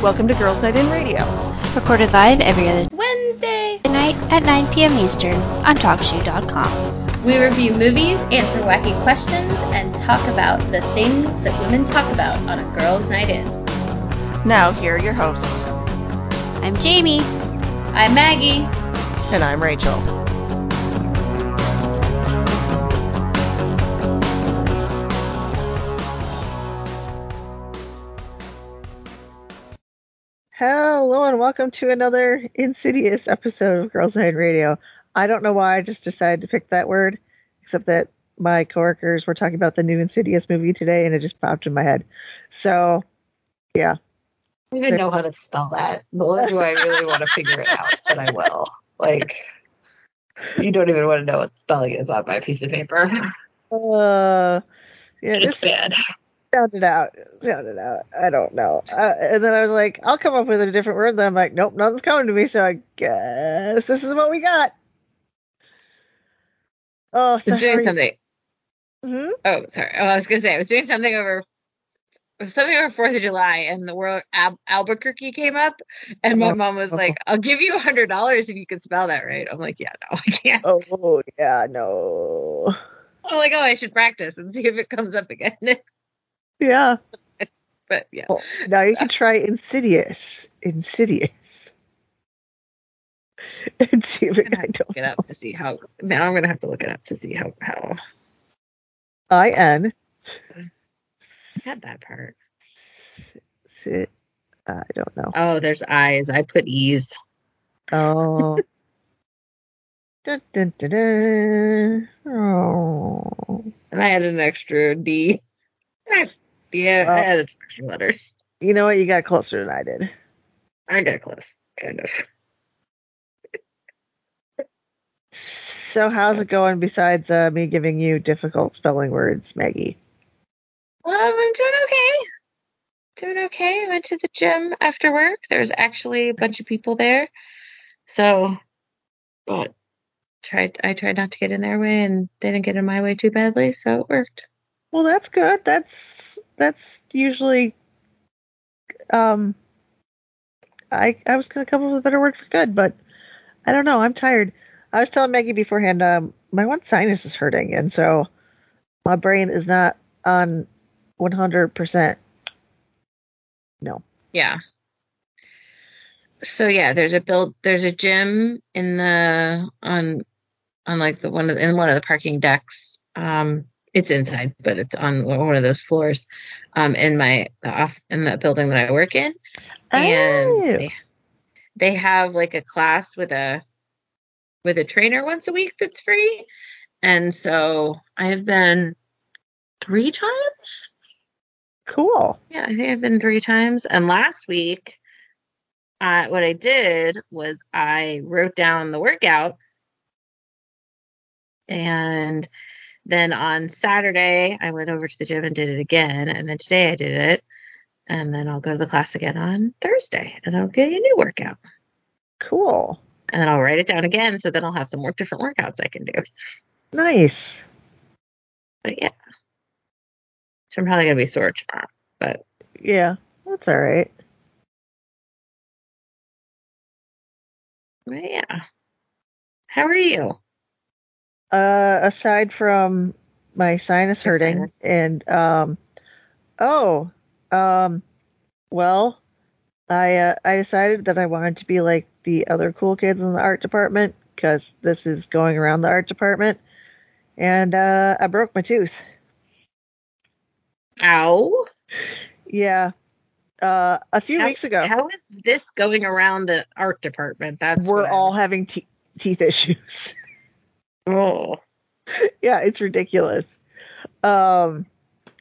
Welcome to Girls Night In Radio. Recorded live every other Wednesday night at 9 p.m. Eastern on TalkShoe.com. We review movies, answer wacky questions, and talk about the things that women talk about on a girls' night in. Now, here are your hosts. I'm Jamie. I'm Maggie. And I'm Rachel. Hello and welcome to another insidious episode of Girls Night Radio. I don't know why I just decided to pick that word, except that my coworkers were talking about the new Insidious movie today and it just popped in my head. So, yeah. I don't even know how to spell that, nor do I really want to figure it out, but I will. Like, you don't even want to know what spelling is on my piece of paper. Uh, yeah, It's just bad. Sound it out. Sound it out. I don't know. Uh, and then I was like, I'll come up with a different word. Then I'm like, nope, nothing's coming to me. So I guess this is what we got. Oh, I was doing something. Mhm. Oh, sorry. Oh, I was gonna say I was doing something over it was something over Fourth of July, and the word Al- Albuquerque came up, and my mom was like, "I'll give you a hundred dollars if you can spell that right." I'm like, "Yeah, no, I can't." Oh, yeah, no. I'm like, "Oh, I should practice and see if it comes up again." Yeah. but yeah, Well, now you can try insidious. Insidious. And see if it, I don't look it up to see how. Now I'm gonna have to look it up to see how how I N. Had that part. Sit. I don't know. Oh, there's eyes. I put E's. Oh. dun, dun, dun, dun. Oh. And I had an extra D. yeah, I Well- added special letters. You know what? You got closer than I did. I got close, kind of. So how's it going besides uh, me giving you difficult spelling words, Maggie? Um, I'm doing okay. Doing okay. I went to the gym after work. There was actually a bunch of people there. So, but tried I tried not to get in their way and they didn't get in my way too badly, so it worked. Well, that's good. That's that's usually um I I was gonna come up with a better word for good, but I don't know. I'm tired. I was telling Maggie beforehand, um, my one sinus is hurting, and so my brain is not on 100. percent No. Yeah. So yeah, there's a build there's a gym in the on on like the one of in one of the parking decks. Um it's inside, but it's on one of those floors um in my the off in the building that I work in. And Oh. they, they have like a class with a with a trainer once a week that's free. And so I have been three times Cool. yeah, I think I've been three times. And last week, uh, what I did was I wrote down the workout. And then on Saturday, I went over to the gym and did it again. And then today I did it. And then I'll go to the class again on Thursday and I'll get a new workout. Cool. And then I'll write it down again. So then I'll have some more different workouts I can do. Nice. But yeah. So I'm probably going to be sore tomorrow. But Yeah, that's all right. but yeah. How are you? Uh, aside from my sinus Your hurting sinus. and um, oh, um, well, I uh, I decided that I wanted to be like the other cool kids in the art department because this is going around the art department, and uh, I broke my tooth. Ow. Yeah, uh, a few How- weeks ago, How is this going around the art department? That's we're all having te- teeth issues. Oh, yeah, it's ridiculous. Um,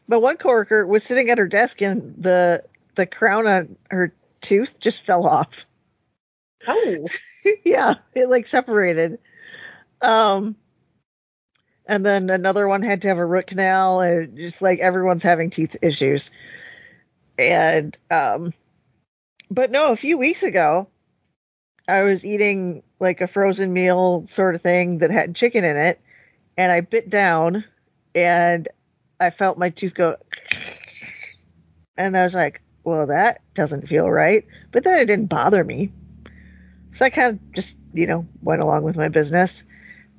but one coworker was sitting at her desk and the the crown on her tooth just fell off. oh, yeah, it like separated. Um, and then another one had to have a root canal, and just like everyone's having teeth issues. And um, but no, a few weeks ago, I was eating like a frozen meal sort of thing that had chicken in it, and I bit down, and I felt my tooth go, and I was like, well, that doesn't feel right. But then it didn't bother me. So I kind of just, you know, went along with my business.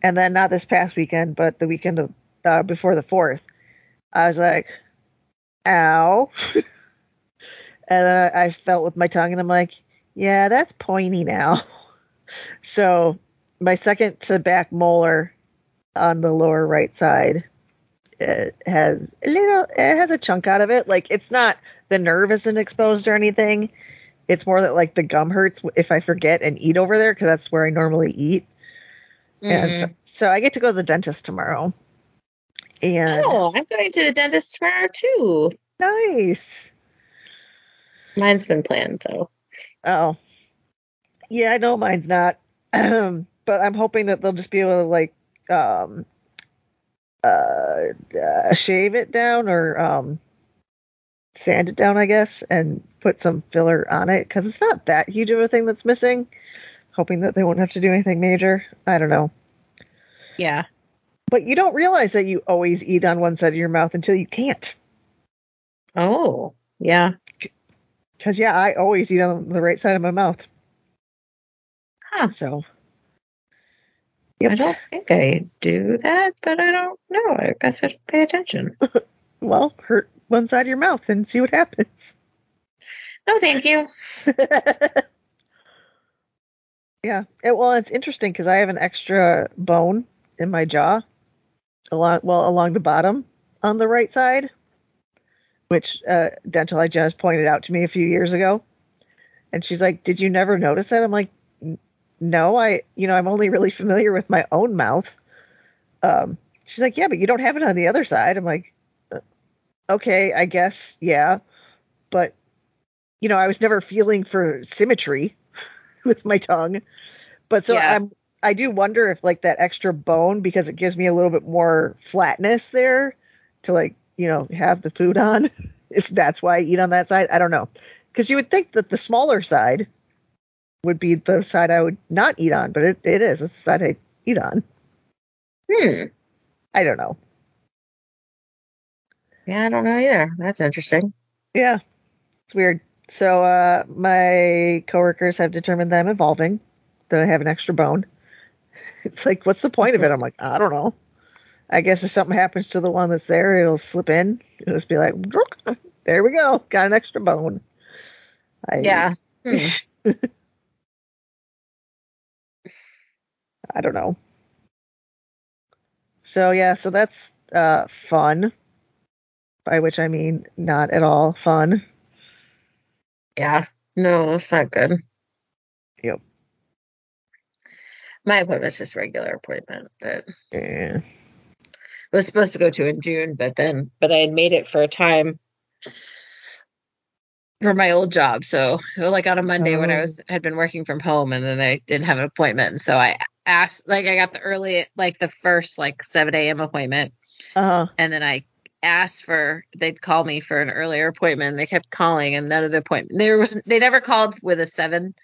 And then not this past weekend, but the weekend of, uh, before the 4th, I was like, ow. and I felt with my tongue and I'm like, yeah, that's pointy now. so my second to back molar on the lower right side it has a little it has a chunk out of it. Like it's not the nerve isn't exposed or anything. It's more that like the gum hurts if i forget and eat over there because that's where i normally eat. And so, mm-hmm. so i get to go to the dentist tomorrow. And Oh, I'm going to the dentist tomorrow too. nice. Mine's been planned though. oh yeah i know mine's not but i'm hoping that they'll just be able to like um uh, uh shave it down or um sand it down i guess and put some filler on it because it's not that huge of a thing that's missing. Hoping that they won't have to do anything major. I don't know. Yeah. but you don't realize that you always eat on one side of your mouth until you can't. Oh, yeah. because yeah i always eat on the right side of my mouth Huh. so I don't think I do that, but I don't know. I guess I should pay attention. well hurt one side of your mouth and see what happens No, thank you. yeah. It, well, it's interesting because I have an extra bone in my jaw, along well along the bottom on the right side, which uh, dental hygienist pointed out to me a few years ago, and she's like, "Did you never notice that?" I'm like, "N- "No, I you know I'm only really familiar with my own mouth." Um, she's like, "Yeah, but you don't have it on the other side." I'm like, "Uh, "Okay, I guess, yeah, but." You know, I was never feeling for symmetry with my tongue. But so Yeah. I'm I do wonder if like that extra bone because it gives me a little bit more flatness there to like, you know, have the food on. If that's why I eat on that side, I don't know. Cuz you would think that the smaller side would be the side I would not eat on, but it, it is. It's the side I eat on. Hmm. I don't know. Yeah, I don't know either. That's interesting. Yeah. It's weird. So uh my coworkers have determined that I'm evolving, that I have an extra bone. It's like, what's the point of it? I'm like, I don't know. I guess if something happens to the one that's there, it'll slip in. It'll just be like, there we go, got an extra bone. I, Yeah. Hmm. I don't know. So yeah, so that's uh fun. By which I mean not at all fun. Yeah. No, that's not good. Yep. My appointment's just regular appointment that Yeah. I was supposed to go to in June, but then but I had made it for a time for my old job. So like on a Monday when I Oh. was had been working from home and then I didn't have an appointment. And so I asked like I got the early like the first like seven AM appointment Uh-huh. and then I asked for they'd call me for an earlier appointment and they kept calling and none of the appointment there was they never called with a seven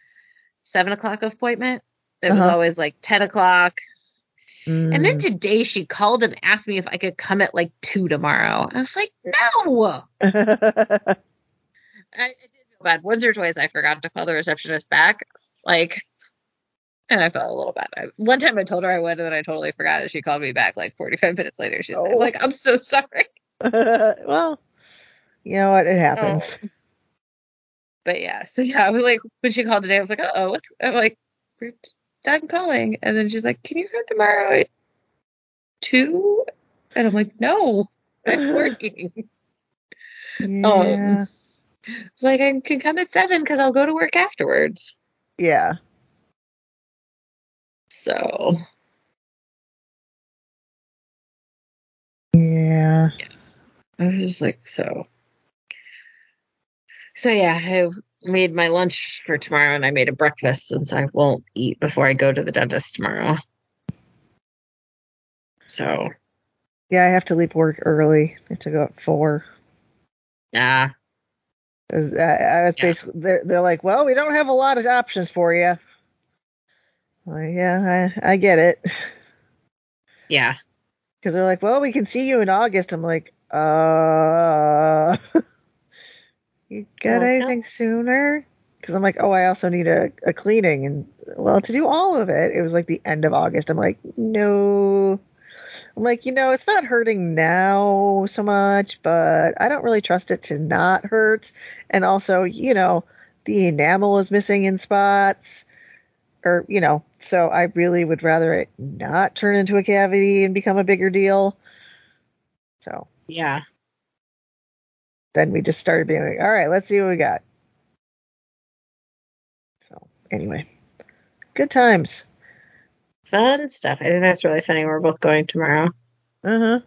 seven o'clock appointment. It was Uh-huh. always like ten o'clock. And then Mm. today she called and asked me if I could come at like two tomorrow. And I was like, no. Mm. I, I did feel bad. Once or twice I forgot to call the receptionist back. Like and I felt a little bad. I, one time I told her I would, and then I totally forgot, and she called me back like 45 minutes later. She's Oh. like, "I'm so sorry." well, you know what? It happens. Oh. But yeah, so yeah, I was like, when she called today, I was like, Uh "Oh, what's?" I'm like, "We're done calling," and then she's like, "Can you come tomorrow at two? And I'm like, "No, I'm working." Yeah. It's like I can come at seven because I'll go to work afterwards. yeah. So Yeah. I was just like, so. So yeah, I made my lunch for tomorrow and I made a breakfast since I won't eat before I go to the dentist tomorrow. So, Yeah, I have to leave work early. I have to go at four. nah. 'Cause I, I was Yeah. basically they're, they're like, well, we don't have a lot of options for you. Like, yeah, I, I get it. Yeah. Because they're like, well, we can see you in August. I'm like, uh, You got Well, anything sooner? Because I'm like, oh, I also need a, a cleaning. And well, to do all of it, it was like the end of August. I'm like, no. I'm like, you know, it's not hurting now so much, but I don't really trust it to not hurt. And also, you know, the enamel is missing in spots. Or, you know, so I really would rather it not turn into a cavity and become a bigger deal. So Yeah. then we just started being like, all right, let's see what we got. So anyway, good times. Fun stuff. I think that's really funny. We're both going tomorrow. Uh huh.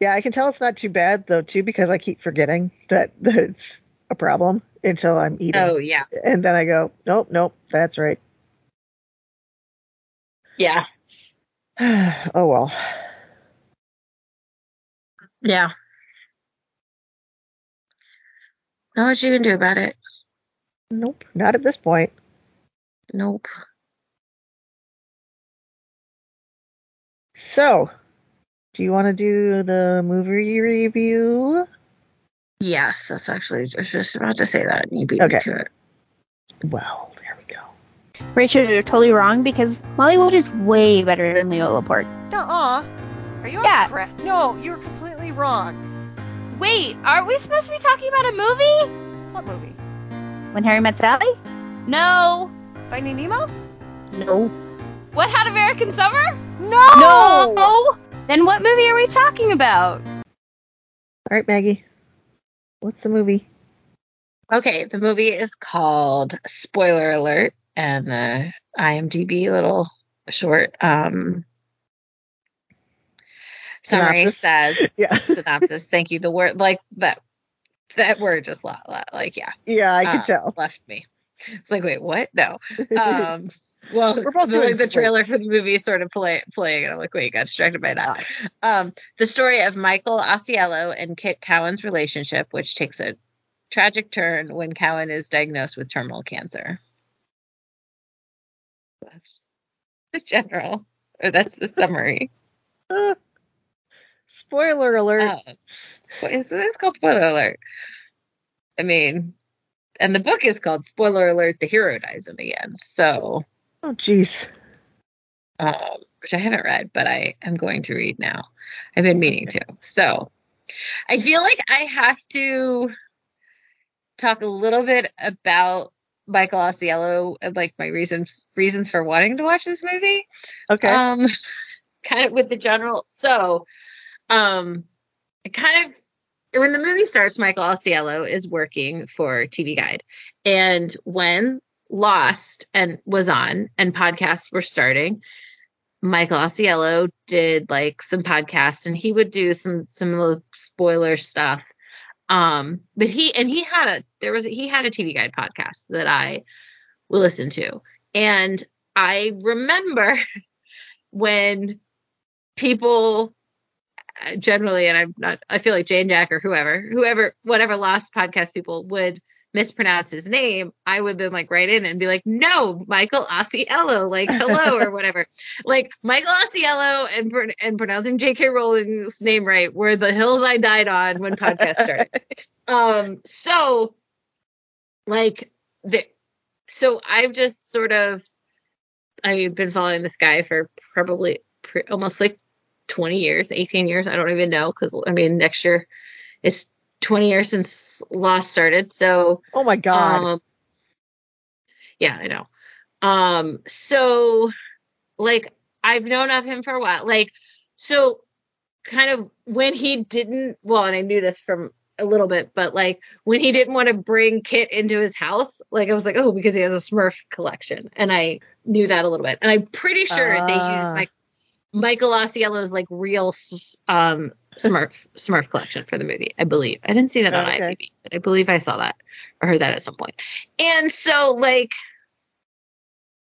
Yeah, I can tell it's not too bad though too because I keep forgetting that, that it's a problem until I'm eating, Oh yeah. and then I go, nope, nope, that's right. Yeah. oh well. Yeah. Not what you can do about it. Nope, not at this point. Nope. So, do you want to do the movie review? Yes, that's actually I was just about to say that and you beat Okay. me to it. Well, there we go. Rachel, you're totally wrong because Molly Mollywood is way better than Leo Laporte. Nuh-uh. Are you Yeah. correct? No, you're completely wrong. Wait, aren't we supposed to be talking about a movie? What movie? When Harry Met Sally? No. Finding Nemo? No. Wet Hot American Summer? No. No. Then what movie are we talking about? All right, Maggie. What's the movie? Okay, the movie is called Spoiler Alert, and the IMDb little short um, summary Synopsis. says Yeah. synopsis. Thank you. The word like that that word just la- la- like yeah yeah, I can uh, tell. left me. It's like wait what? No. Um, well, We're both the, doing the trailer for the movie started play, playing, and I'm like, wait, got distracted by that. Um, the story of Michael Ausiello and Kit Cowan's relationship, which takes a tragic turn when Cowan is diagnosed with terminal cancer. That's the general, or that's the summary. Uh, spoiler alert. It's, it's called Spoiler Alert. I mean, and the book is called Spoiler Alert: The Hero Dies in the End. So, oh, jeez. um, which I haven't read, but I am going to read now. I've been meaning to. So, I feel like I have to talk a little bit about Michael Ausiello and like my reasons reasons for wanting to watch this movie. Okay. Um, kind of with the general. So, um, it kind of when the movie starts, Michael Ausiello is working for TV Guide, and when Lost and was on and podcasts were starting, Michael Ausiello did like some podcasts, and he would do some some the spoiler stuff. Um, but he and he had a there was a, he had a TV Guide podcast that I will listen to, and I remember when people uh, generally, and I'm not, I feel like Jane Jack or whoever, whoever, whatever Lost podcast people would mispronounce his name, I would then like write in and be like, no, Michael Ausiello, like hello or whatever. like Michael Ausiello and and pronouncing J.K. Rowling's name right were the hills I died on when podcast started. um, so like the, so I've just sort of, I've been following this guy for probably pre- almost like 20 years, 18 years. I don't even know because I mean next year is 20 years since Lost started. So oh my god. um, yeah, I know. Um, so like I've known of him for a while. Like so kind of when he didn't well, and I knew this from a little bit, but like when he didn't want to bring Kit into his house, like I was like, oh, because he has a Smurf collection, and I knew that a little bit, and I'm pretty sure they Ah. used my Michael Ausiello's like real um Smurf Smurf collection for the movie. I believe I didn't see that on Okay. IMDb, but I believe I saw that or heard that at some point. And so like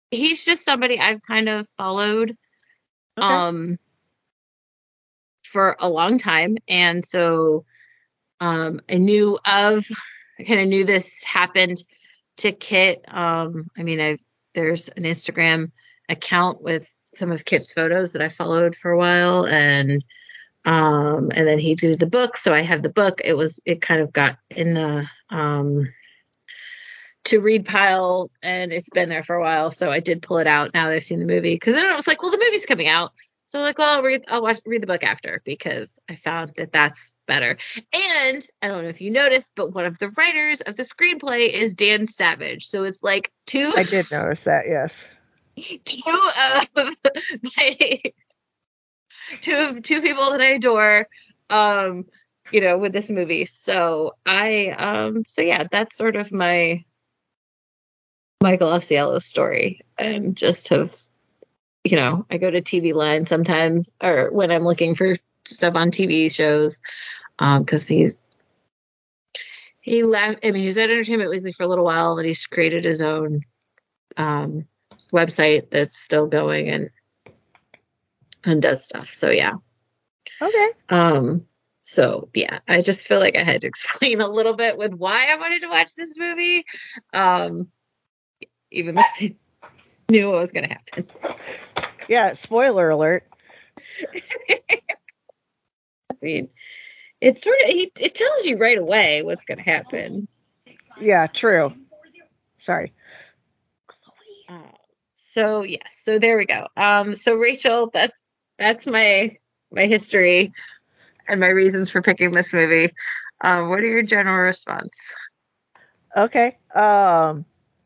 he's just somebody I've kind of followed Okay. um for a long time and so um I knew of I kind of knew this happened to Kit um I mean I've there's an Instagram account with some of Kit's photos that I followed for a while and Um, and then he did the book, so I have the book. It was it kind of got in the um to read pile and it's been there for a while so i did pull it out now that i've seen the movie because then i was like well the movie's coming out so I'm like well i'll read i'll watch read the book after because i found that that's better and i don't know if you noticed but one of the writers of the screenplay is dan savage so it's like two I did notice that. Yes. two of my two of two people that I adore um you know with this movie. So I um so yeah that's sort of my Michael Ausiello's story. And just have you know I go to TVLine sometimes or when I'm looking for stuff on TV shows um cuz he's he left I mean he was at Entertainment Weekly for a little while and he's created his own um website that's still going and and does stuff. So yeah. Okay. Um so yeah, I just feel like I had to explain a little bit with why I wanted to watch this movie. Um even though I knew what was gonna happen. Yeah. Spoiler alert. I mean it's sort of he, it tells you right away what's gonna happen. Yeah. True. Sorry. Uh, so yes, so there we go. Um so Rachel, that's that's my my history and my reasons for picking this movie. Um, what are your general response? Okay. Um,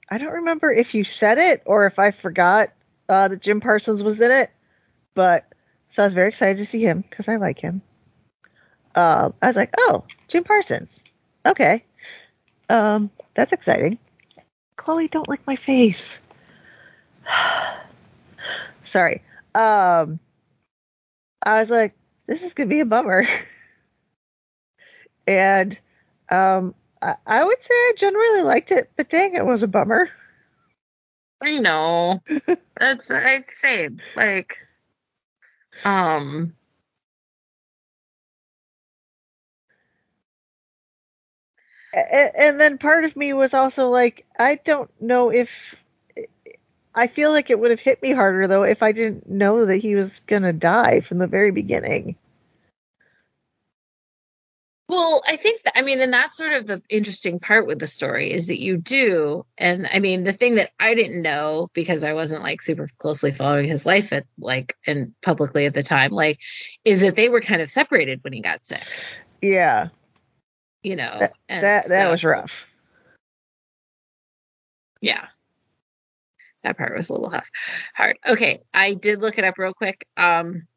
I don't remember if you said it or if I forgot uh, that Jim Parsons was in it, but so I was very excited to see him because I like him. Um, I was like, oh, Jim Parsons. Okay. Um, that's exciting. Chloe, don't lick my face. Sorry. Um, I was like, this is gonna be a bummer. and um, I, I would say I generally liked it, but dang, it was a bummer. I know. That's like same. Like um and then part of me was also like, I don't know if I feel like it would have hit me harder though if I didn't know that he was gonna die from the very beginning. well, I think that I mean, and that's sort of the interesting part with the story is that you do, and I mean, the thing that I didn't know because I wasn't like super closely following his life at like and publicly at the time, like, is that they were kind of separated when he got sick, Yeah, you know. that that, that was rough. Yeah. That part was a little. Hard. Okay, I did look it up real quick. Um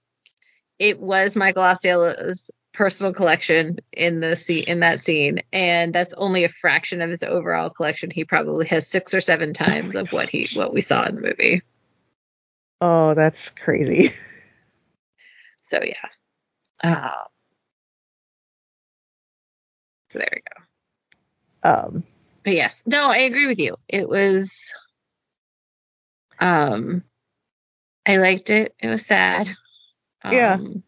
it was Michael Ausiello's personal collection in the scene in that scene, and that's only a fraction of his overall collection. He probably has six or seven times of what he what we saw in the movie. Oh, that's crazy. So yeah. Uh, so there we go. Um, But yes, no, I agree with you. It was um I liked it. It was sad. Yeah. Um,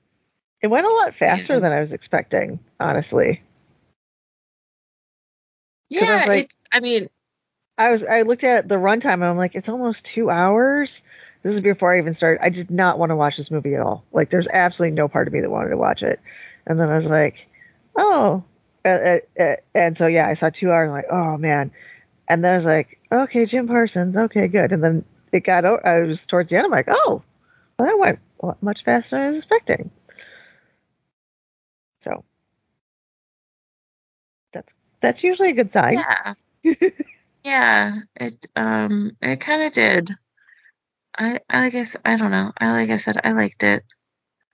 it went a lot faster Yeah. than I was expecting, honestly. I Yeah, was like- it's I mean, I was I looked at the runtime and I'm like, it's almost two hours. This is before I even started. I did not want to watch this movie at all. Like, there's absolutely no part of me that wanted to watch it. And then I was like, oh, uh, uh, uh, and so yeah, I saw two hours. I'm like, oh man. And then I was like, okay, Jim Parsons, okay, good. And then it got. o- I was towards the end. I'm like, oh, well, that went much faster than I was expecting. So that's that's usually a good sign. yeah. yeah, it um it kind of did. I I guess I don't know. I like I said I liked it.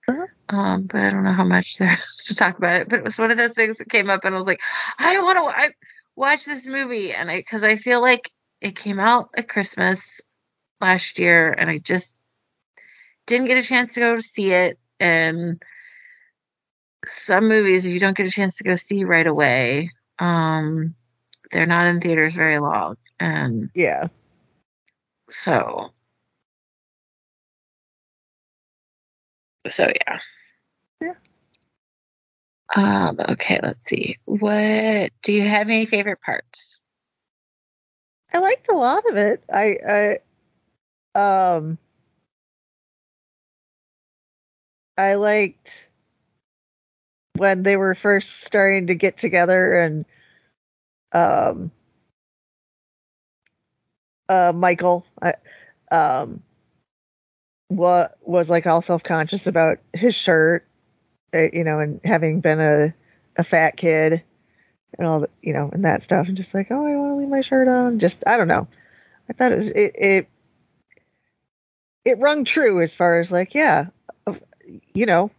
Uh-huh. Um, but I don't know how much there is to talk about it. But it was one of those things that came up, and I was like, I want to I watch this movie, and I because I feel like it came out at Christmas last year, and I just didn't get a chance to go to see it. And some movies, if you don't get a chance to go see right away, um, they're not in theaters very long, and Yeah. so so yeah. Yeah. Um, okay, let's see. What do you have any favorite parts? I liked a lot of it. I, I, um, I liked when they were first starting to get together and um uh Michael I, um what was like all self-conscious about his shirt uh, you know and having been a a fat kid and all the you know and that stuff and just like oh I want to leave my shirt on. Just I don't know. I thought it was it it it rung true as far as like yeah you know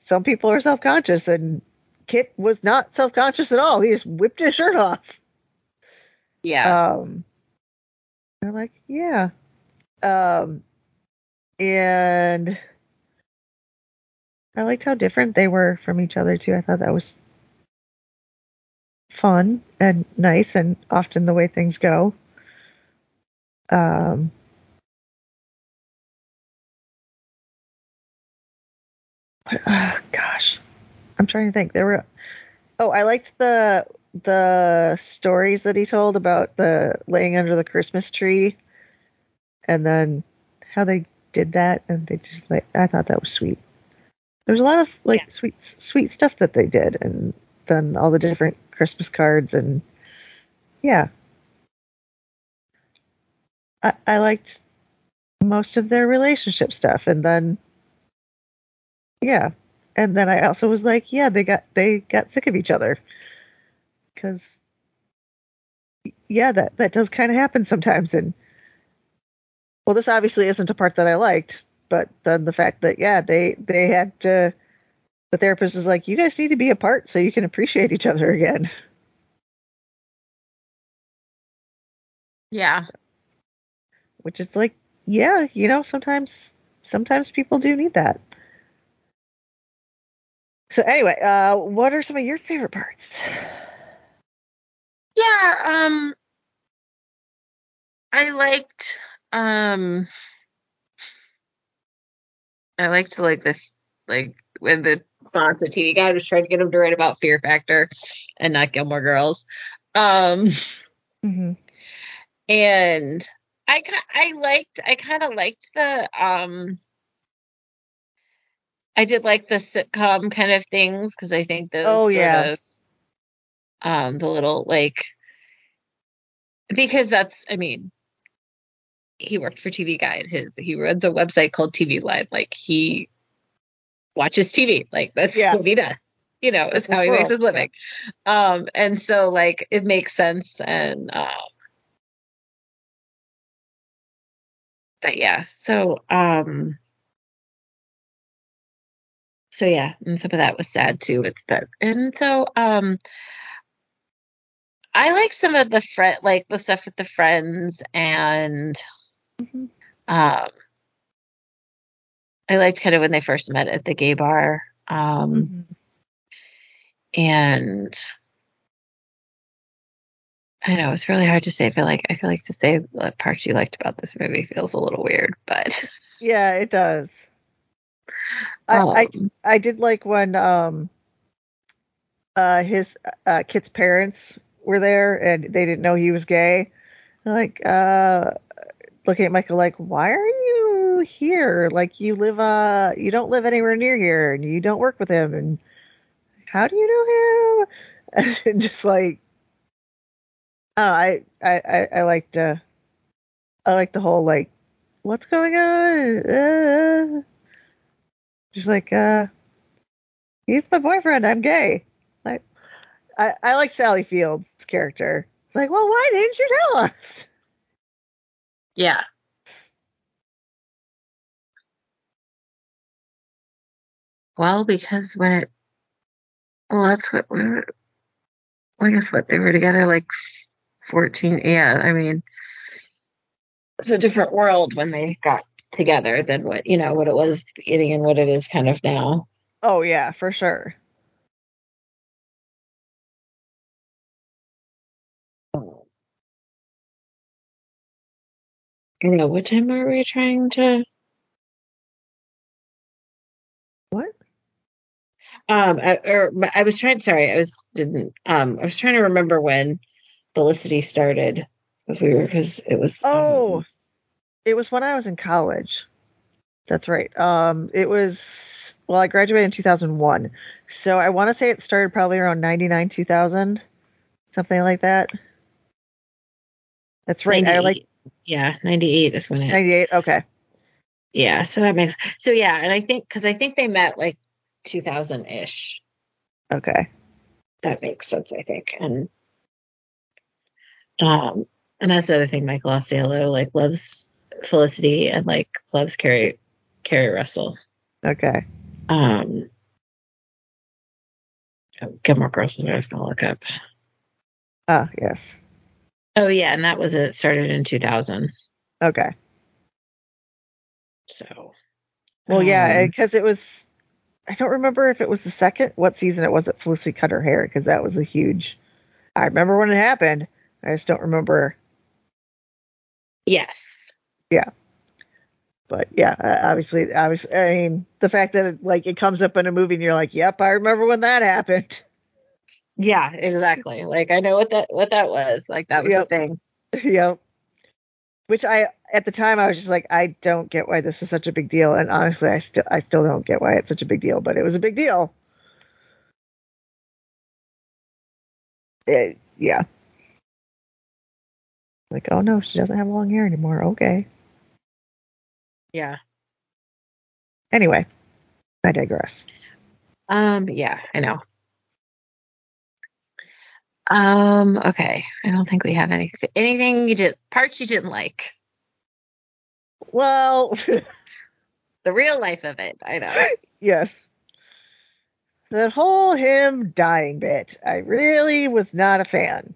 some people are self-conscious and Kit was not self-conscious at all he just whipped his shirt off Yeah. um, they're like, yeah. Um, and I liked how different they were from each other too. I thought that was fun and nice, and often the way things go. Um, uh, gosh, I'm trying to think. There were. Oh, I liked the the stories that he told about the laying under the Christmas tree, and then how they did that, and they just like I thought that was sweet. There's a lot of like Yeah. sweet sweet stuff that they did, and then all the different Christmas cards, and yeah, I, I liked most of their relationship stuff, and then yeah, and then I also was like, yeah, they got they got sick of each other because yeah, that that does kind of happen sometimes. And well, this obviously isn't a part that I liked, but then the fact that yeah, they they had to. The therapist is like, you guys need to be apart so you can appreciate each other again. Yeah. Which is like, yeah, you know, sometimes sometimes people do need that. So anyway, uh, what are some of your favorite parts? Yeah, um I liked um I liked like the like when the the TV guy was trying to get him to write about Fear Factor and not Gilmore Girls. Um Mm-hmm. and I I liked I kind of liked the um I did like the sitcom kind of things because I think those Oh, sort yeah. of um the little like because that's I mean he worked for TV Guide. His he runs a website called TVLine. Like he watches TV like that's Yeah. what he does. You know it's how he makes his living. Um and so like it makes sense and um but yeah so um so yeah and some of that was sad too with but and so um i like some of the friend like the stuff with the friends and Mhm. um i liked kind of when they first met at the gay bar um Mhm. and I know it's really hard to say. I feel like I feel like to say what parts you liked about this movie feels a little weird, but Yeah, it does. I, I um, I did like when um uh his uh kid's parents were there and they didn't know he was gay. Like uh looking at Michael like, why are you here? Like you live uh you don't live anywhere near here and you don't work with him and how do you know him? And just like oh I I I, I liked uh I liked the whole like what's going on? Uh, just like uh he's my boyfriend. I'm gay. Like, I, I like Sally Fields' character. Like, well, why didn't you tell us? yeah, well, because when it, well, that's what we were. I guess what they were together like fourteen. Yeah, I mean, it's a different world when they got together than what you know what it was at the beginning and what it is kind of now. Oh yeah, for sure. You know, what time are we trying to? What? Um, I, or I was trying. Sorry, I was didn't. Um, I was trying to remember when Felicity started because we were because it was. Oh, um, it was when I was in college. That's right. Um, it was well, I graduated in 2001. So I want to say it started probably around 99, 2000, something like that. That's right. I like Yeah, 98 is when it. 98. Okay. Yeah, so that makes so yeah, and I think because I think they met like 2000 ish. Okay. That makes sense, I think, and um, and that's the other thing. Michael Ausiello like loves Felicity and like loves Keri Keri Russell. Okay. Um, oh, Gilmore Girls. is what I was gonna look up. Ah, yes. Oh yeah, and that was it. Started in 2000. Okay. So. Well, yeah, um, because it was. I don't remember if it was the second, what season it was that Felicity cut her hair, because that was a huge. I remember when it happened. I just don't remember. yes. But yeah, obviously, obviously, I mean, the fact that it, like it comes up in a movie and you're like, "Yep, I remember when that happened." Yeah, exactly. Like I know what that what that was. Like that was Yep. the thing. yep. Which I at the time I was just like, I don't get why this is such a big deal, and honestly, I still I still don't get why it's such a big deal, but it was a big deal. It, yeah. Like, oh no, she doesn't have long hair anymore. Okay. Yeah. Anyway, I digress. Um. Yeah. I know. Um. Okay. I don't think we have any anything you did parts you didn't like. Well, The real life of it. I know. yes. That whole him dying bit, I really was not a fan.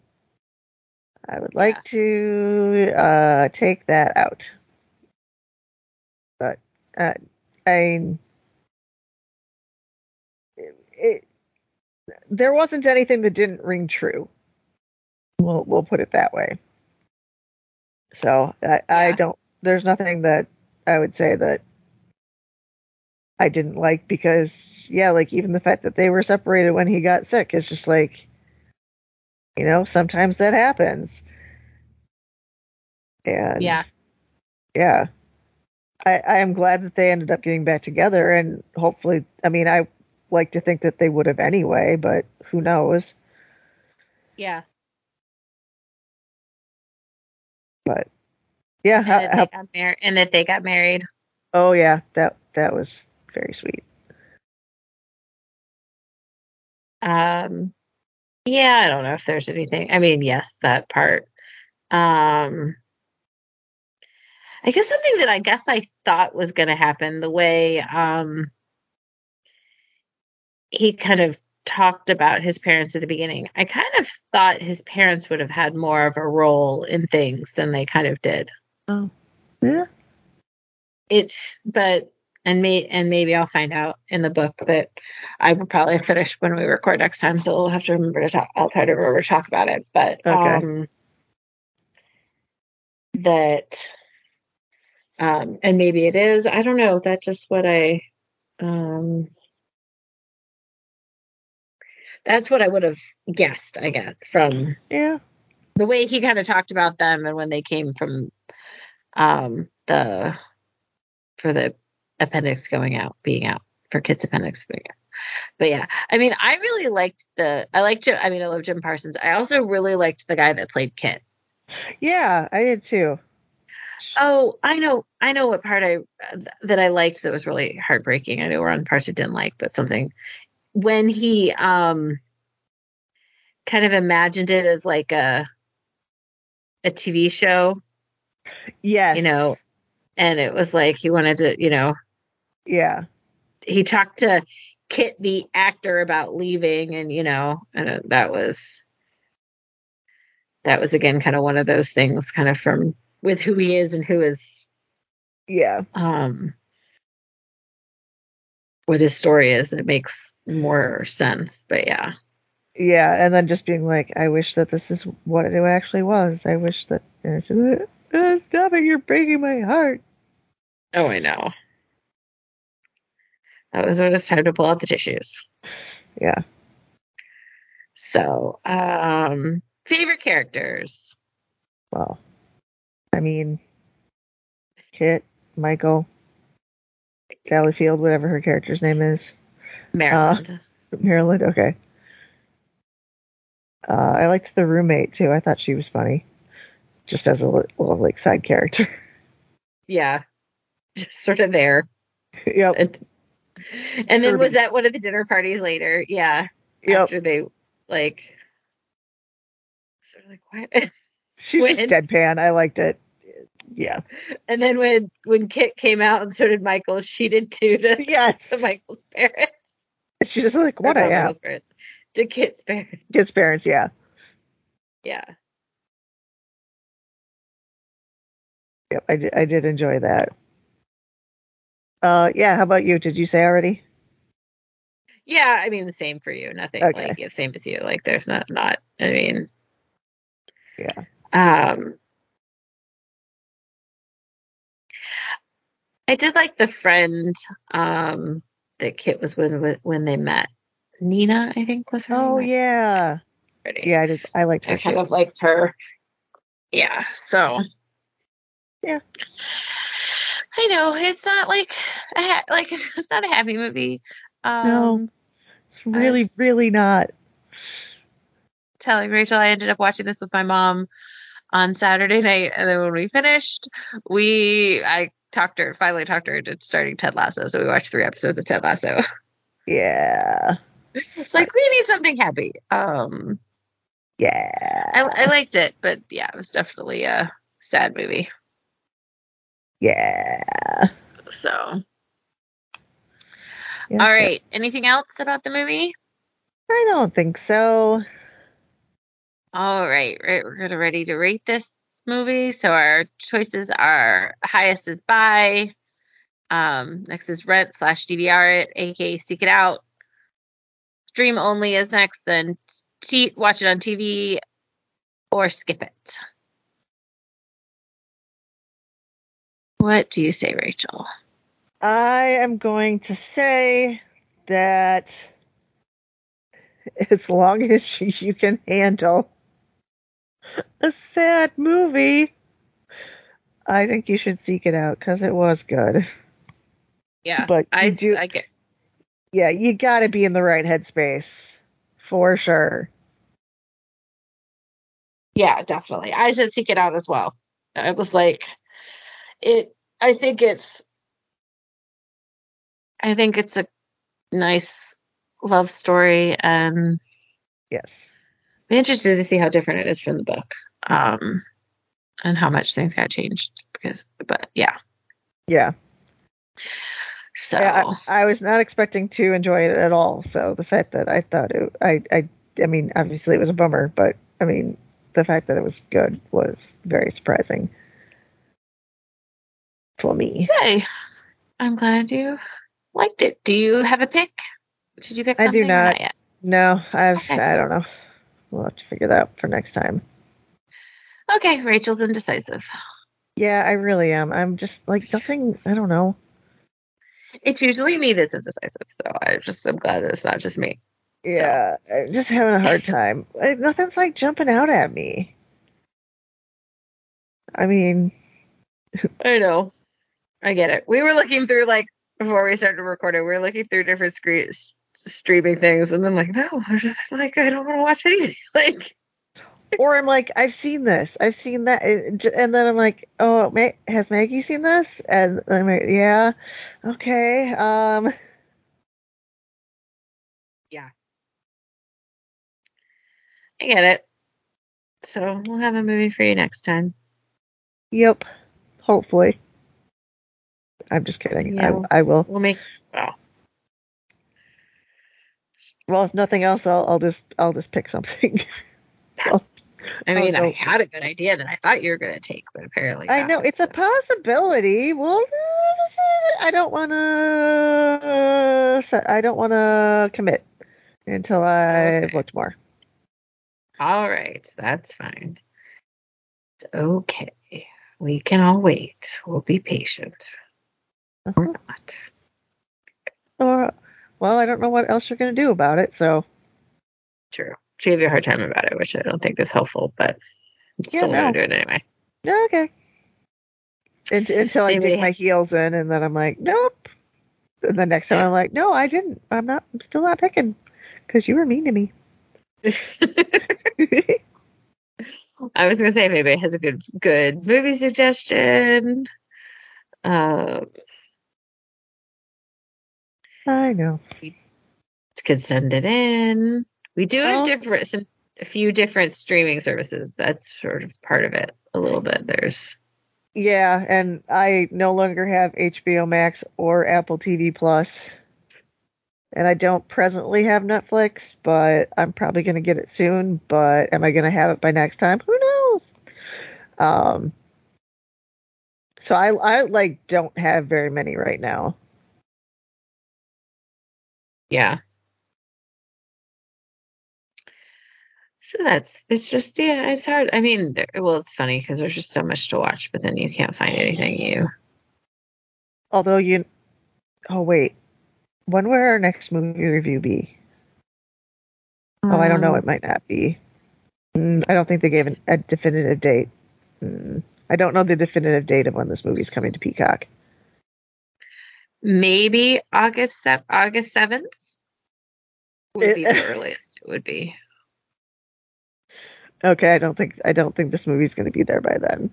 I would like to uh, take that out. Uh, I, it, it, there wasn't anything that didn't ring true. We'll we'll put it that way. So I, I don't. There's nothing that I would say that I didn't like because yeah, like even the fact that they were separated when he got sick is just like, you know, sometimes that happens. And Yeah. yeah. I, I am glad that they ended up getting back together and hopefully I mean I like to think that they would have anyway, but who knows. Yeah. But yeah, And how, that how, they got married. And that they got married. oh yeah, that that was very sweet. Um. Yeah. I don't know if there's anything. I mean, yes, that part. Um. I guess something that I guess I thought was going to happen the way um he kind of talked about his parents at the beginning. I kind of thought his parents would have had more of a role in things than they kind of did. Oh. Yeah. It's but and may and maybe I'll find out in the book that I will probably finish when we record next time. So we'll have to remember to talk. I'll try to remember to talk about it. But Okay. um, that um, and maybe it is. I don't know. That's just what I um. That's what I would have guessed. I get from Yeah. the way he kind of talked about them and when they came from um the for the appendix going out being out for kids appendix being out. but yeah i mean i really liked the i liked jim i mean i love jim parsons i also really liked the guy that played kit Yeah, I did too. Oh i know i know what part i that i liked that was really heartbreaking i know we're on parts i didn't like but something when he um kind of imagined it as like a a tv show Yes. you know and it was like he wanted to you know Yeah. he talked to Kit the actor about leaving and you know and that was that was again kind of one of those things kind of from with who he is and who is Yeah. um what his story is that makes more sense but yeah Yeah, and then just being like, I wish that this is what it actually was. I wish that. And it's just like, "Uh, stop it! You're breaking my heart. oh I know that was when it's time to pull out the tissues Yeah. so um favorite characters Well, I mean, Kit, Michael. Sally Field, whatever her character's name is. Marilyn. Marilyn, okay. Uh, I liked the roommate too. I thought she was funny, just as a li- little like side character. yeah. Just sort of there. yep, And, and then was at one of the dinner parties later. Yeah. yep. After they like sort of like what? She's just when- deadpan. I liked it. Yeah. and then when when Kit came out and so did Michael, she did too to, Yes. to Michael's parents. She's just like, what I am. Parents, To Kit's parents. Kids' parents, yeah. Yeah. Yep, I did, I did enjoy that. Uh, yeah. How about you? Did you say already? Yeah, I mean the same for you. Nothing Okay. like it's same as you. Like there's not not I mean Yeah. Um I did like the friend um that Kit was with, when they met. Nina, I think was her Oh name. yeah, Pretty. yeah. I did. I liked her I kind too. of liked her. Yeah, so Yeah. I know it's not like a ha- like it's not a happy movie. Um No. It's really, really not. telling Rachel I ended up watching this with my mom on Saturday night, and then when we finished, we I talked her finally talked her into starting Ted Lasso, so we watched three episodes of Ted Lasso. Yeah. it's like we need something happy. Um, Yeah. I, I liked it, but yeah, it was definitely a sad movie. yeah. So, all right, anything else about the movie? I don't think so. All right, right, we're gonna ready to rate this movie. So our choices are highest is buy, um, next is rent slash DVR it, aka seek it out. Stream only is next, then t- watch it on TV or skip it. What do you say, Rachel? I am going to say that as long as you, you can handle a sad movie, I think you should seek it out because it was good. Yeah, But I do- I get Yeah, you got to be in the right headspace for sure. Yeah, definitely. I said seek it out as well. I was like, it. I think it's. I think it's a nice love story, and Yes. I'm interested to see how different it is from the book, um, and how much things got changed. Because, but yeah. Yeah. So Yeah, I, I was not expecting to enjoy it at all. So the fact that I thought it, I, I, I mean, obviously it was a bummer, but I mean, the fact that it was good was very surprising for me. hey, I'm glad you liked it. Do you have a pick? Did you pick? I do not. yet? No, I've, Okay. I don't know. We'll have to figure that out for next time. Okay, Rachel's indecisive. Yeah, I really am. I'm just like nothing. I don't know. It's usually me that's indecisive, so I just I'm glad that it's not just me. Yeah, I'm just having a hard time. Nothing's like jumping out at me. I mean, I know. I get it. We were looking through like before we started recording, we were looking through different screen s- streaming things, and then like, no, just like, I don't want to watch anything. Like, or I'm like, I've seen this, I've seen that, and and then I'm like, oh, Ma- has Maggie seen this? And I'm like, yeah, okay, um, yeah I get it. So we'll have a movie for you next time. yep, hopefully. I'm just kidding. Yeah. I, I will. We'll make. Well, if nothing else, I'll, I'll just, I'll just pick something. I mean, I had a good idea that I thought you were going to take, but apparently I know it's a possibility. Well, I don't want to. I don't want to commit until I Okay. looked more. All right, that's fine. It's okay. We can all wait. We'll be patient. Or uh-huh. not. Or, well, I don't know what else you're going to do about it. So, True. She gave you a hard time about it, which I don't think is helpful, but I'm Yeah, still no. gonna do it anyway. yeah, okay. Unt- until I dig my heels in, and then I'm like, nope. And the next time I'm like, no, I didn't. I'm not. I'm still not picking because you were mean to me. I was gonna say maybe it has a good good movie suggestion. Um, I know. We could send it in. We do have Oh. different some a few different streaming services. That's sort of part of it a little bit. There's Yeah, and I no longer have HBO Max or Apple TV Plus. And I don't presently have Netflix, but I'm probably going to get it soon. But am I going to have it by next time? Who knows? Um, so I, I like don't have very many right now. Yeah. So that's it's just yeah it's hard. I mean, there, well it's funny because there's just so much to watch, but then you can't find anything you. Although you, oh wait, when will our next movie review be? Oh, I don't know. Um, It might not be. Mm, I don't think they gave an, a definitive date. Mm, I don't know the definitive date of when this movie's coming to Peacock. Maybe August August seventh would be the earliest it would be. Okay, I don't think I don't think this movie's going to be there by then.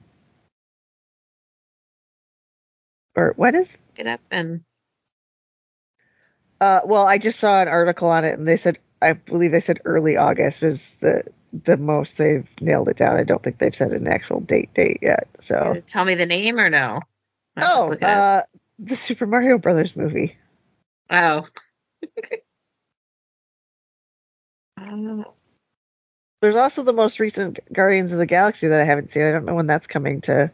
Or when is? Get up and Uh, well, I just saw an article on it, and they said I believe they said early August is the the most they've nailed it down. I don't think they've said an actual date date yet. So, tell me the name or no? Oh, it uh, the Super Mario Brothers movie. oh. Uh, There's also the most recent Guardians of the Galaxy that I haven't seen. I don't know when that's coming to.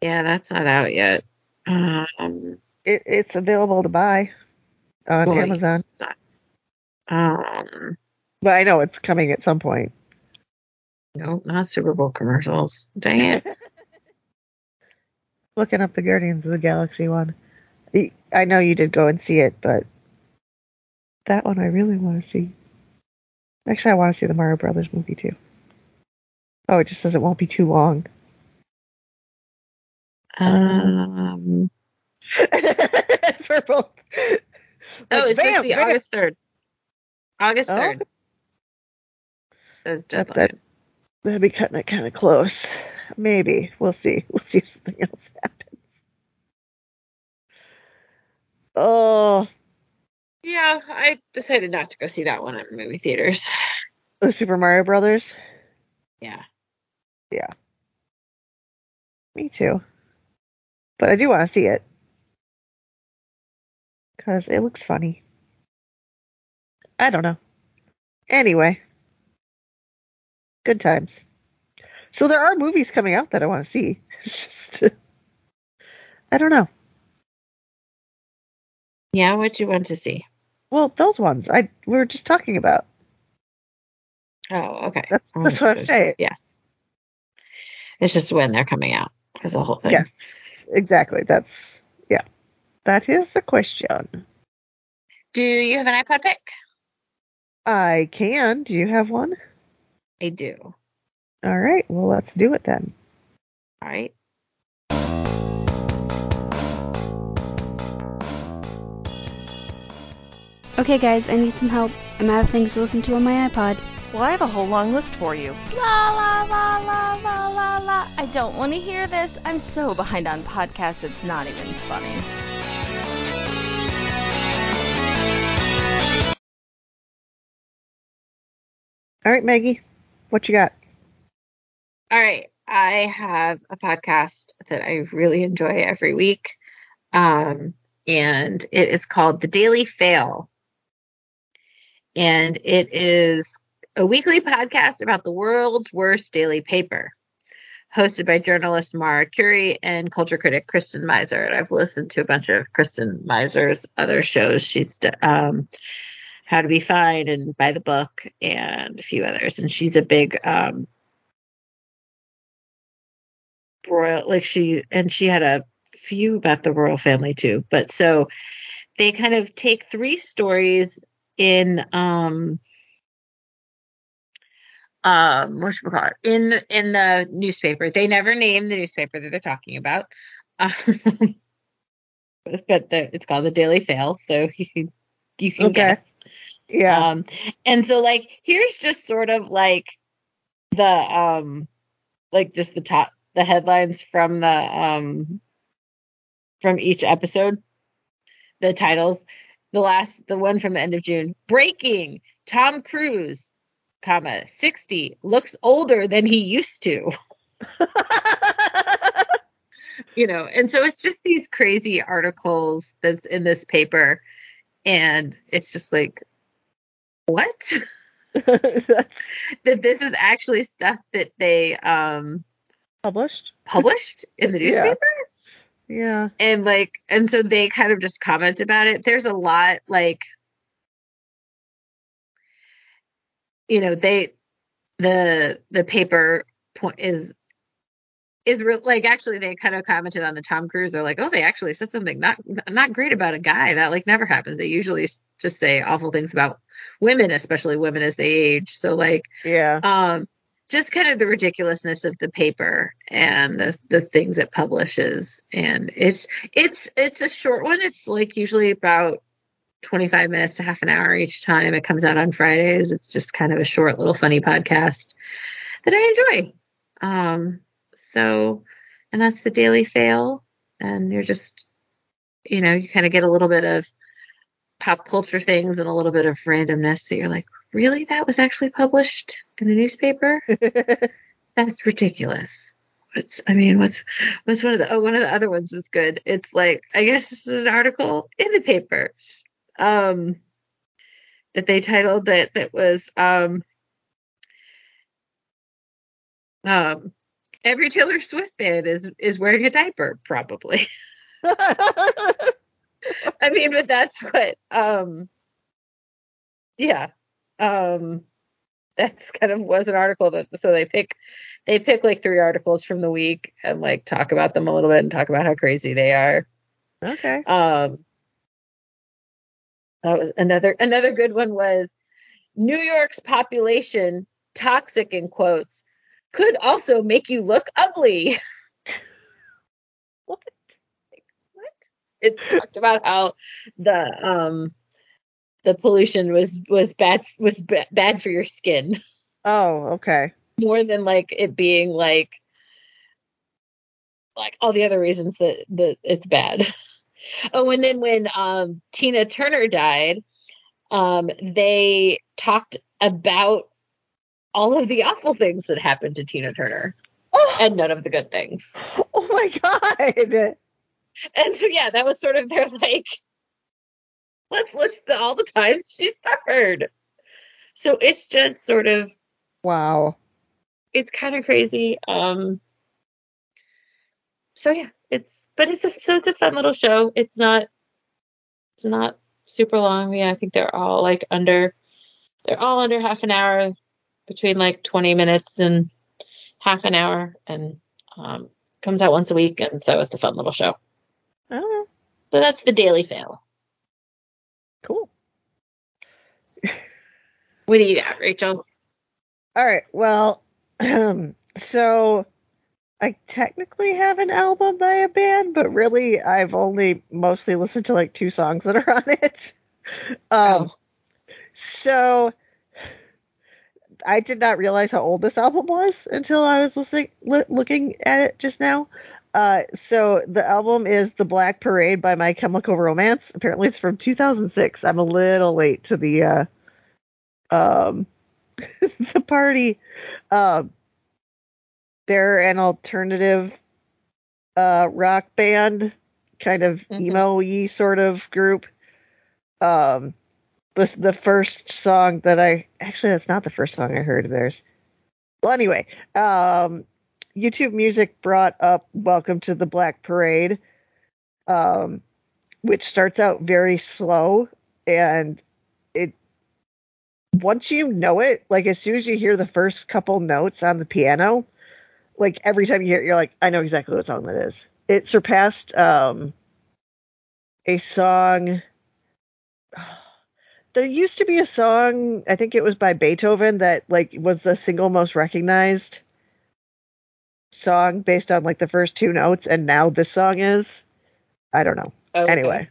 yeah, that's not out yet. Um, It, it's available to buy on well, Amazon, Um, but I know it's coming at some point. no, not Super Bowl commercials. Dang it. Looking up the Guardians of the Galaxy one. I know you did go and see it, but that one I really want to see. Actually, I want to see the Mario Brothers movie too. Oh, it just says it won't be too long. Um, it's for both. oh, Like, it's supposed to be bam. August third. August Oh. third. That's That- deadline. that- That'd be cutting it kind of close. Maybe we'll see. We'll see if something else happens. Oh, Yeah, I decided not to go see that one at movie theaters. the Super Mario Brothers. Yeah. Yeah. Me too. But I do want to see it because it looks funny. I don't know. Anyway, good times. So there are movies coming out that I want to see. It's just I don't know. Yeah, what do you want to see? Well, those ones I we were just talking about. Oh, okay. That's- mm, that's what I'm saying. Yes. It's just when they're coming out. Because the whole thing. Yes, exactly. That's yeah. That is the question. Do you have an iPod pick? I can. Do you have one? I do. All right. Well, let's do it then. All right. Okay, guys, I need some help. I'm out of things to listen to on my iPod. Well, I have a whole long list for you. La la la la la la la. I don't want to hear this. I'm so behind on podcasts, it's not even funny. All right, Maggie. What you got? All right. I have a podcast that I really enjoy every week. Um, and it is called The Daily Fail. And it is a weekly podcast about the world's worst daily paper, hosted by journalist Mara Curie and culture critic Kristen Meinzer. And I've listened to a bunch of Kristen Meinzer's other shows. She's um, How to Be Fine and By the Book and a few others. And she's a big um, royal like she and she had a few about the royal family too but so they kind of take three stories in um um what should we call it in the in the newspaper they never name the newspaper that they're talking about um, but the, it's called the Daily Fail, so you can you can Okay. guess. Yeah. Um, and so like here's just sort of like the um like just the top the headlines from the um from each episode. The titles. The last the one from the end of June. Breaking. Tom Cruise, comma, 60, looks older than he used to. You know, and so it's just these crazy articles that's in this paper and it's just like what? That this is actually stuff that they um published. published in the newspaper Yeah. And like and so they kind of just comment about it. There's a lot like you know they the the paper point is is real like actually they kind of commented on the Tom Cruise. They're like oh they actually said something not not great about a guy. That like never happens. They usually just say awful things about women especially women as they age. So like Yeah. um just kind of the ridiculousness of the paper and the the things it publishes. And it's it's it's a short one. It's like usually about 25 minutes to half an hour each time. It comes out on fridays. It's just kind of a short little funny podcast that i enjoy. Um so and that's the daily fail. And you're just you know you kind of get a little bit of pop culture things and a little bit of randomness that you're like really? That was actually published in a newspaper? That's ridiculous. What's i mean what's what's one of the oh one of the other ones is good. It's like i guess this is an article in the paper um that they titled that that was um um every taylor swift fan is is wearing a diaper probably. I mean, but that's what um yeah. Um that's kind of was an article that so they pick they pick like three articles from the week and like talk about them a little bit and talk about how crazy they are. okay. Um that was another another good one was New York's population toxic in quotes could also make you look ugly. What? what? It talked about how the um the pollution was was bad was ba- bad for your skin Oh, okay. more than like it being like like all the other reasons that that it's bad. Oh, and then when um Tina Turner died, um they talked about all of the awful things that happened to Tina Turner Oh, and none of the good things. oh my god. And so yeah, that was sort of their like let's list all the times she suffered. So it's just sort of Wow. it's kind of crazy. Um so yeah, it's but it's a so it's a fun little show. It's not it's not super long. Yeah, I think they're all like under they're all under half an hour between like 20 minutes and half an hour and um comes out once a week and so it's a fun little show. Oh, So that's the daily fail. cool. What do you got, Rachel? All right. Well, um, so I technically have an album by a band, but really I've only mostly listened to like two songs that are on it. Um, Oh. so I did not realize how old this album was until I was listening, li- looking at it just now. Uh, so the album is The Black Parade by My Chemical Romance. Apparently, it's from 2006. I'm a little late to the uh, um, the party. Um, they're an alternative uh, rock band, kind of Mhm. emo-y sort of group. Um, the the first song that I actually that's not the first song I heard of theirs. Well, anyway, um, YouTube Music brought up "Welcome to the Black Parade," um, which starts out very slow, and once you know it, like as soon as you hear the first couple notes on the piano, like every time you hear it, you're like, I know exactly what song that is. It surpassed um, a song. There used to be a song, I think it was by Beethoven, that like was the single most recognized song based on like the first two notes, and now this song is. I don't know. Okay. Anyway,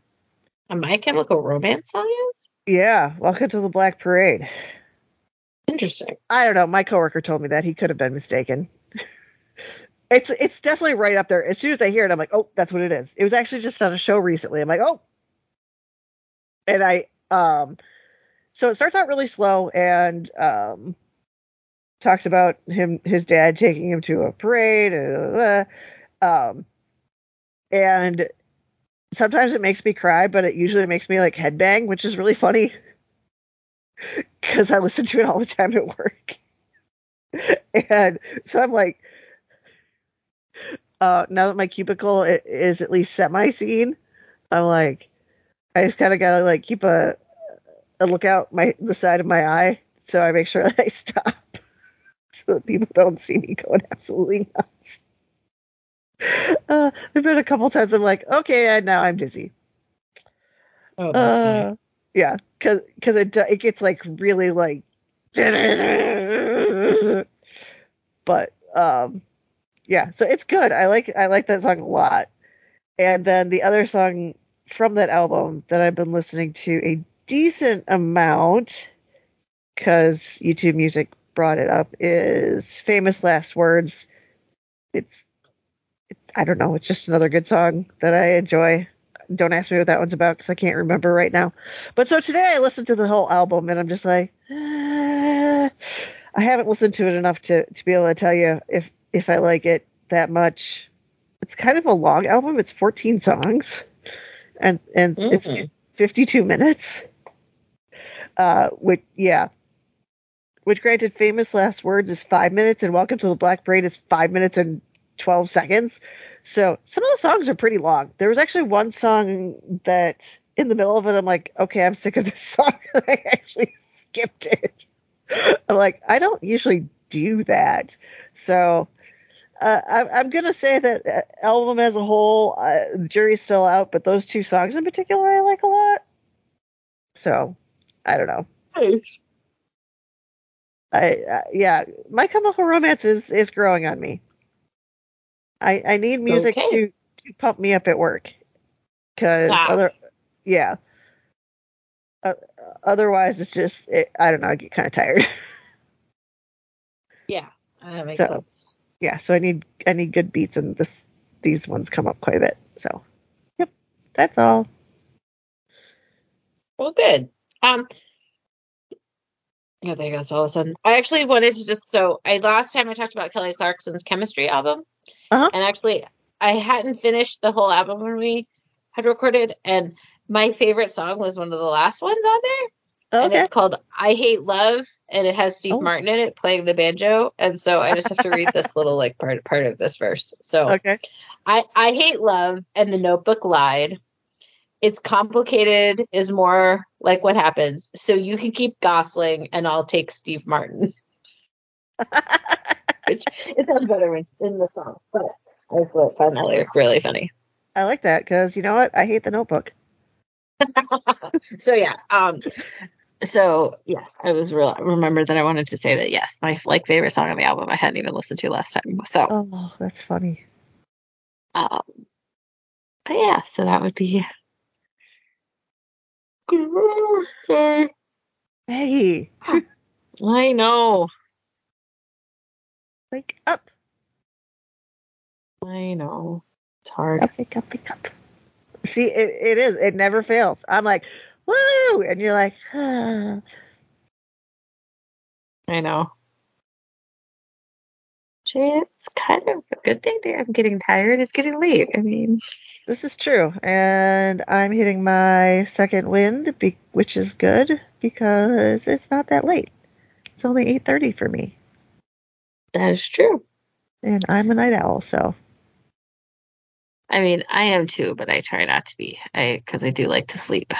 a My Chemical Romance song is yeah. Welcome to the Black Parade. interesting. I don't know. My coworker told me that he could have been mistaken. it's it's definitely right up there. As soon as I hear it, I'm like, oh, that's what it is. It was actually just on a show recently. I'm like, oh, and I um, so it starts out really slow and um, talks about him his dad taking him to a parade, uh, um, and sometimes it makes me cry, but it usually makes me like headbang, which is really funny because I listen to it all the time at work. and so I'm like, uh, now that my cubicle is at least semi-seen, I'm like, I just kind of gotta like keep a a lookout my the side of my eye, so I make sure that I stop, so that people don't see me going absolutely nuts. Uh, there've been a couple times I'm like, okay, now I'm dizzy. Oh, that's funny. Uh, yeah, because because it it gets like really like, but um, yeah. So it's good. I like I like that song a lot. And then the other song from that album that I've been listening to a decent amount because YouTube Music brought it up is "Famous Last Words." It's I don't know. It's just another good song that I enjoy don't ask me what that one's about because I can't remember right now. But so today I listened to the whole album and I'm just like, eh, I haven't listened to it enough to to be able to tell you if if I like it that much. It's kind of a long album. It's 14 songs, and and it's Mhm. 52 minutes. Uh, which yeah. Which granted, famous last words is five minutes, and Welcome to the Black Parade is five minutes and 12 seconds. So some of the songs are pretty long. There was actually one song that in the middle of it, I'm like, okay, I'm sick of this song. I actually skipped it. I'm like, I don't usually do that. So uh, I, I'm going to say that uh, album as a whole, uh, the jury's still out, but those two songs in particular, I like a lot. So I don't know. I uh, yeah, My Chemical Romance is is growing on me. I I need music Okay. to to pump me up at work because Ah. other yeah. Uh, otherwise, it's just it, I don't know. I get kind of tired. Yeah, that makes So- sense. yeah, so I need I need good beats, and this these ones come up quite a bit. So, yep, that's all. Well, good. Um, I think that's all of a sudden. I actually wanted to just so I last time I talked about Kelly Clarkson's chemistry album, Uh-huh. and actually I hadn't finished the whole album when we had recorded, and my favorite song was one of the last ones on there, and it's called "I Hate Love," and it has Steve Oh. Martin in it playing the banjo, and so I just have to read this little like part part of this verse. So Okay. I, I hate love and the notebook lied. It's complicated is more like what happens. So you can keep Gosling and I'll take Steve Martin. Which it sounds better in, in the song, but I just thought- found that lyric really funny. I like that because you know what? I hate the Notebook. So yeah, um so yes, I was real remember that I wanted to say that yes, my like favorite song on the album I hadn't even listened to last time. So Oh, that's funny. um but yeah, so that would be. Hey, I know. Wake up! I know. It's hard. Up, wake up, wake up. See, it, it is. It never fails. I'm like, woo, and you're like, ah. I know. It's kind of a good thing that I'm getting tired. It's getting late. I mean, This is true, and I'm hitting my second wind, be- which is good because it's not that late. It's only 8:30 for me, that is true. and I'm a night owl, so I mean, I am too, but I try not to be. I because I do like to sleep.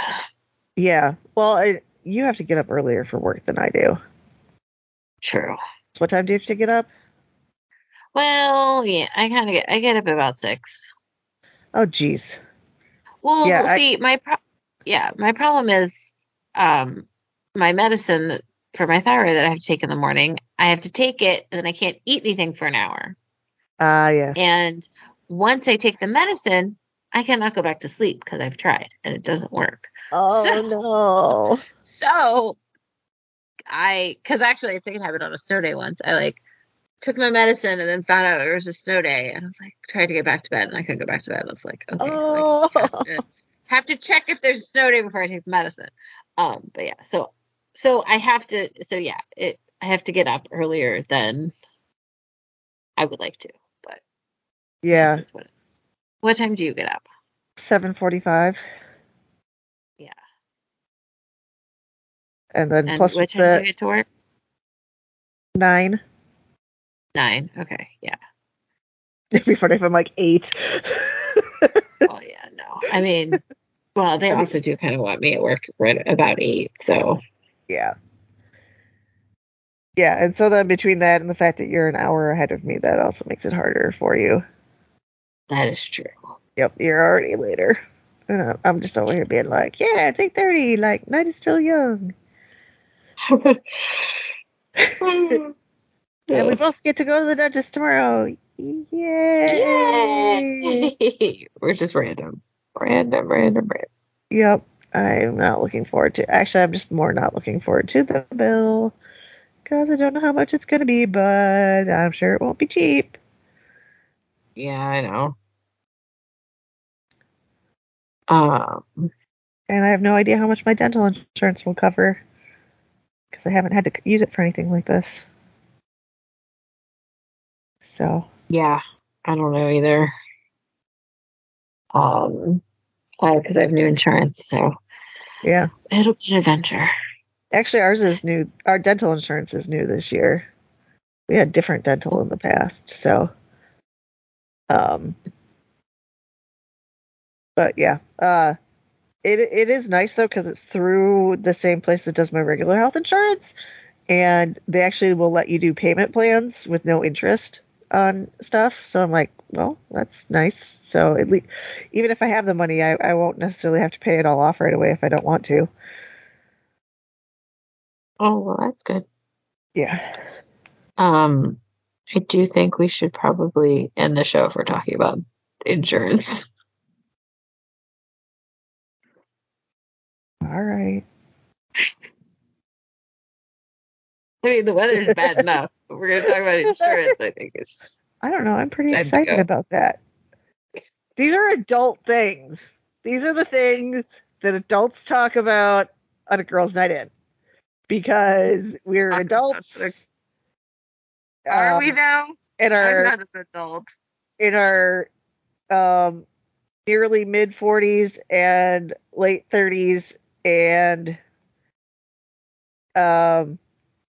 yeah. Well, I, you have to get up earlier for work than I do. True. What time do you have to get up? Well, yeah, I kind of get. I get up about six. Oh, geez. Well, Yeah, I- see, my pro- yeah, my problem is, um, my medicine for my thyroid that I have to take in the morning. I have to take it, and then I can't eat anything for an hour. Ah, yes. And once I take the medicine, I cannot go back to sleep because I've tried and it doesn't work. Oh So- no. So I, because actually I think it happened on a snow day once. I like took my medicine and then found out it was a snow day, and I was like tried to get back to bed and I couldn't go back to bed. I was like, okay, so I have Oh. to, have to check if there's a snow day before I take the medicine. Um, but yeah, so so I have to, so yeah, it I have to get up earlier than I would like to, but Yeah. what. What time do you get up? Seven forty-five. Yeah. And then And plus what time do you get to work? nine. Nine. Okay, yeah. It'd be funny if I'm like eight. Well, yeah, no. I mean, well, they also do kind of want me at work right about eight, so yeah. Yeah, and so then between that and the fact that you're an hour ahead of me, that also makes it harder for you. that is true. Yep, you're already later. And I'm just over here being like, yeah, it's eight thirty. Like night is still young, and we both get to go to the dentist tomorrow. Yay! Yay! We're just random, random, random, random. Yep, I'm not looking forward to. Actually, I'm just more not looking forward to the bill because I don't know how much it's gonna be, but I'm sure it won't be cheap. Yeah, I know. Um, And I have no idea how much my dental insurance will cover because I haven't had to use it for anything like this. So, yeah, I don't know either. Um, because I have new insurance, so yeah. it'll be an adventure. Actually, ours is new. Our dental insurance is new this year. We had different dental in the past, so. Um. But yeah, uh, it it is nice though because it's through the same place that does my regular health insurance, and they actually will let you do payment plans with no interest on stuff. So I'm like, well, that's nice. So at least, even if I have the money, I I won't necessarily have to pay it all off right away if I don't want to. Oh, well, that's good. Yeah. Um, I do think we should probably end the show if we're talking about insurance. All right. I mean, the weather's bad enough. But we're going to talk about insurance. I think it's I don't know. I'm pretty excited about that. These are adult things. These are the things that adults talk about on a girls' night in because we're adults. about Are we um, now? in I'm our not an adult. in our um nearly mid 40s and late 30s and um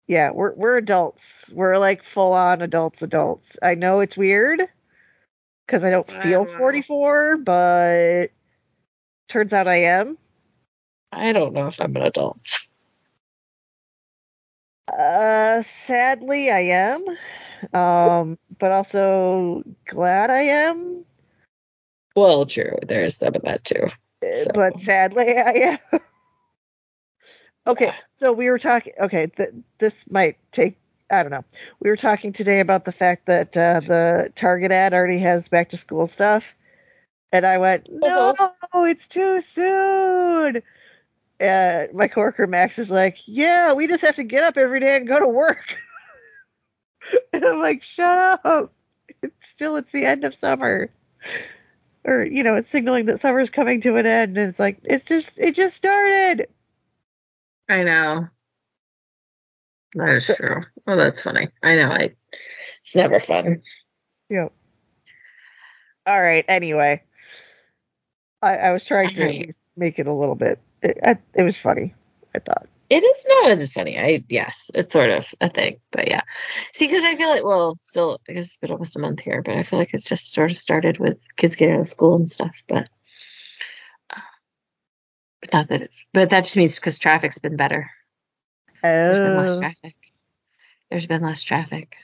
yeah we're we're adults we're like full on adults adults i know it's weird because i don't I feel don't 44 but turns out i am I don't know if I'm an adult. uh sadly i am um but also glad i am Well, true. There's some of that too. Uh, So- but sadly I am. Okay, so we were talking. Okay, th- this might take. I don't know. We were talking today about the fact that uh, the Target ad already has back to school stuff, and I went, "No, it's too soon." And my coworker Max is like, "Yeah, we just have to get up every day and go to work." and I'm like, "Shut up! It's still it's the end of summer." Or you know, it's signaling that summer's coming to an end, and it's like it's just it just started. I know. That is true. Well, that's funny. I know. I. It's never fun. Yep. All right. Anyway, I, I was trying to least make it a little bit. It, I- it was funny. I thought. It is not as funny. I yes, it's sort of a thing, but yeah. See, because I feel like well, still, I guess it's been almost a month here, but I feel like it's just sort of started with kids getting out of school and stuff. But not that. It, but that just means because traffic's been better. Oh. There's been less Oh, traffic. There's been less traffic.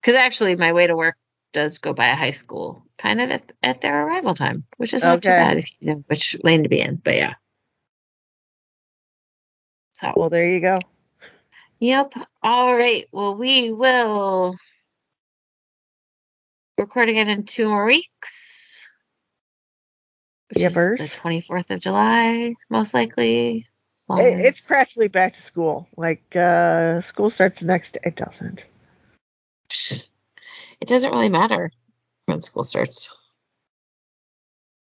Because actually, my way to work does go by a high school, kind of at, at their arrival time, which is not too bad if you know which lane to be in. But yeah. So well, there you go. Yep. All right. Well, we will record again in two more weeks. Is the 24th of July, most likely. as It, it's practically back to school. Like uh school starts the next day. It doesn't. It doesn't really matter when school starts.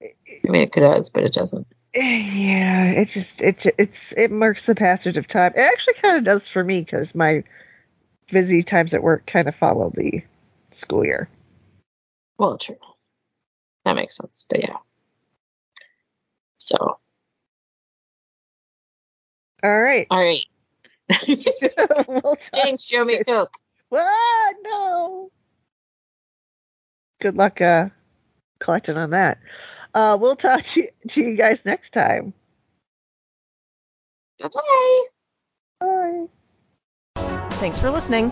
I mean, it could does, but it doesn't. Yeah, it just it it's it marks the passage of time. It actually kind of does for me because my busy times at work kind of follow the school year. Well, true. That makes sense, but yeah. So, All right. all right. we'll talk- James, show me Coke. What? No. Good luck uh collecting on that. Uh we'll talk to you, to you guys next time. Bye-bye. Bye. Thanks for listening.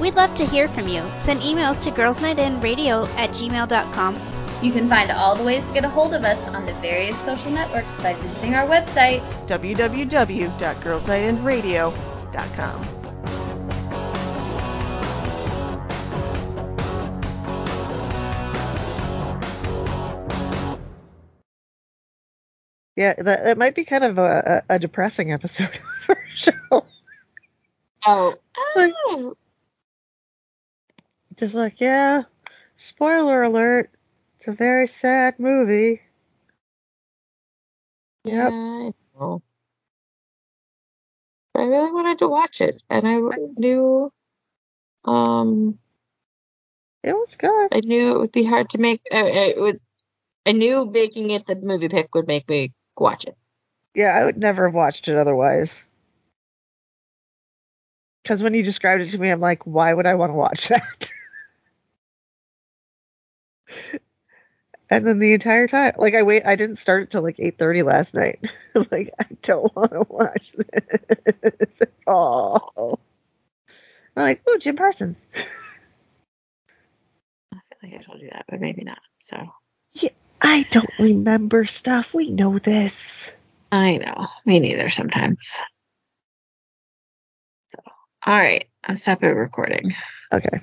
We'd love to hear from you. Send emails to girlsnightinradio at gmail.com. You can find all the ways to get a hold of us on the various social networks by visiting our website. www.girlsnightinradio.com. Yeah, that, that might be kind of a, a, a depressing episode for our show. Oh. Like- oh. Just like, yeah, spoiler alert. It's a very sad movie. Yep. Yeah, I. I really wanted to watch it, and I knew, um, It was good. I knew it would be hard to make. Uh, it would. I knew making it the movie pick would make me watch it. Yeah, I would never have watched it otherwise. Because when you described it to me, I'm like, why would I want to watch that? And then the entire time, like I wait, I didn't start it till like 8:30 last night. Like, I don't want to watch this at all. I'm like, oh, Jim Parsons. I feel like I told you that, but maybe not. So Yeah, I don't remember stuff. We know this. I know. Me neither. Sometimes. So all right, I'll stop it recording. Okay.